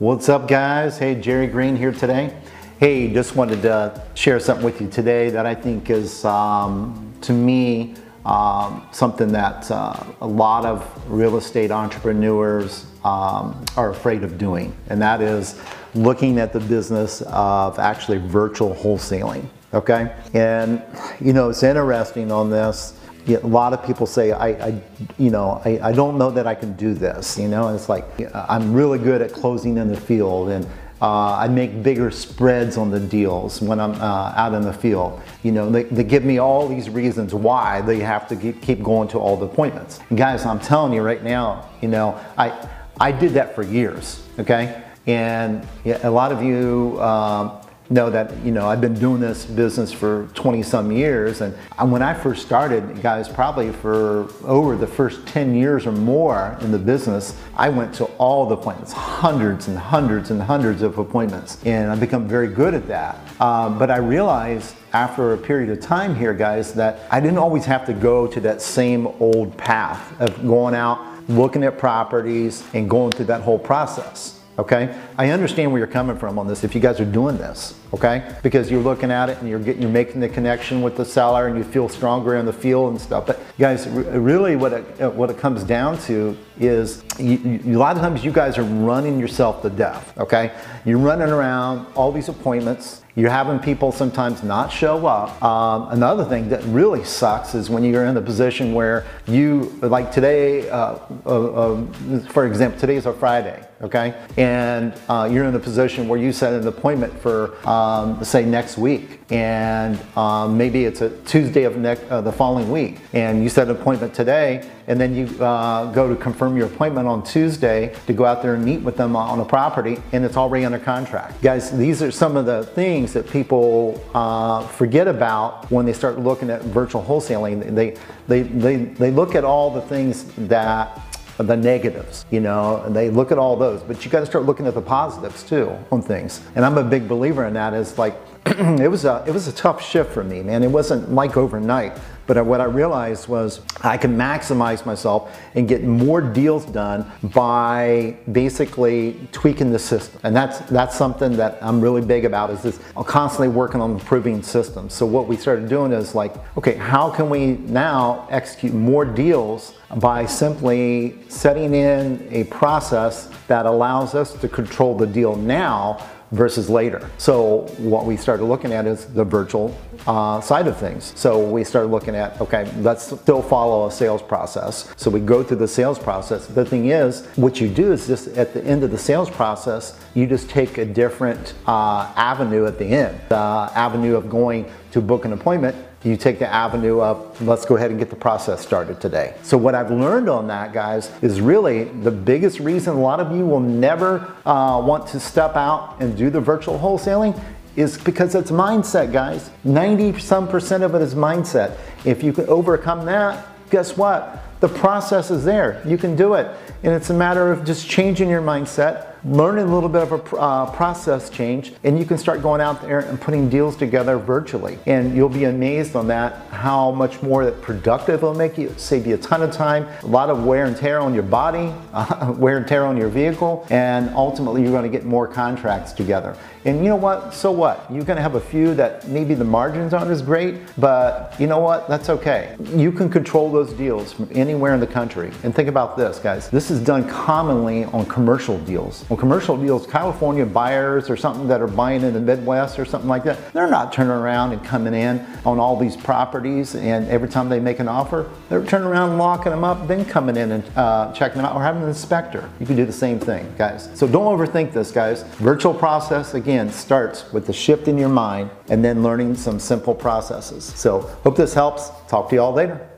What's up guys? Hey, Jerry Green here today. Hey, just wanted to share something with you today that I think is, um, to me, um, something that uh, a lot of real estate entrepreneurs um, are afraid of doing, and that is looking at the business of actually virtual wholesaling, okay? And, you know, it's interesting on this, a lot of people say, I, I you know, I, I, don't know that I can do this, you know, and it's like, I'm really good at closing in the field and uh, I make bigger spreads on the deals when I'm uh, out in the field. You know, they, they, give me all these reasons why they have to keep going to all the appointments. And guys, I'm telling you right now, you know, I, I did that for years, okay? And yeah, a lot of you, um, know that you know I've been doing this business for 20 some years and when I first started guys probably for over the first 10 years or more in the business I went to all the appointments hundreds and hundreds and hundreds of appointments and I've become very good at that. Um, but I realized after a period of time here guys that I didn't always have to go to that same old path of going out looking at properties and going through that whole process okay? I understand where you're coming from on this if you guys are doing this, okay? Because you're looking at it and you're getting, you're making the connection with the seller and you feel stronger in the field and stuff. But guys, really what it, uh, what it comes down to is you, you, a lot of times you guys are running yourself to death, okay? You're running around all these appointments, you're having people sometimes not show up. Um, another thing that really sucks is when you're in the position where you, like today, uh, uh, uh, for example, today is a Friday, okay? And uh, you're in the position where you set an appointment for, um, say, next week. And um, maybe it's a Tuesday of next, uh, the following week. And you set an appointment today, and then you uh, go to confirm your appointment on Tuesday to go out there and meet with them on a property, and it's already under contract. Guys, these are some of the things that people uh, forget about when they start looking at virtual wholesaling. They, they, they, they look at all the things that the negatives, you know, and they look at all those, but you got to start looking at the positives too on things. And I'm a big believer in that is like, it was a, it was a tough shift for me, man. It wasn't like overnight, but what I realized was I can maximize myself and get more deals done by basically tweaking the system. And that's, that's something that I'm really big about is this, I'm constantly working on improving systems. So what we started doing is like, okay, how can we now execute more deals by simply setting in a process that allows us to control the deal now versus later. So what we started looking at is the virtual uh, side of things. So we started looking at, okay, let's still follow a sales process. So we go through the sales process. The thing is, what you do is just at the end of the sales process, you just take a different uh, avenue at the end. The avenue of going to book an appointment you take the avenue of let's go ahead and get the process started today. So what I've learned on that, guys, is really the biggest reason a lot of you will never uh, want to step out and do the virtual wholesaling is because it's mindset, guys. 90 some percent of it is mindset. If you can overcome that, guess what? The process is there. You can do it. And it's a matter of just changing your mindset, learning a little bit of a uh, process change, and you can start going out there and putting deals together virtually. And you'll be amazed on that, how much more that productive it'll make you, save you a ton of time, a lot of wear and tear on your body, uh, wear and tear on your vehicle, and ultimately you're gonna get more contracts together. And you know what, so what? You're gonna have a few that maybe the margins aren't as great, but you know what, that's okay. You can control those deals from anywhere in the country. And think about this, guys. This is done commonly on commercial deals. On commercial deals, California buyers or something that are buying in the Midwest or something like that, they're not turning around and coming in on all these properties and every time they make an offer, they're turning around locking them up, then coming in and uh, checking them out or having an inspector. You can do the same thing, guys. So don't overthink this, guys. Virtual process, again, starts with the shift in your mind and then learning some simple processes. So hope this helps. Talk to you all later.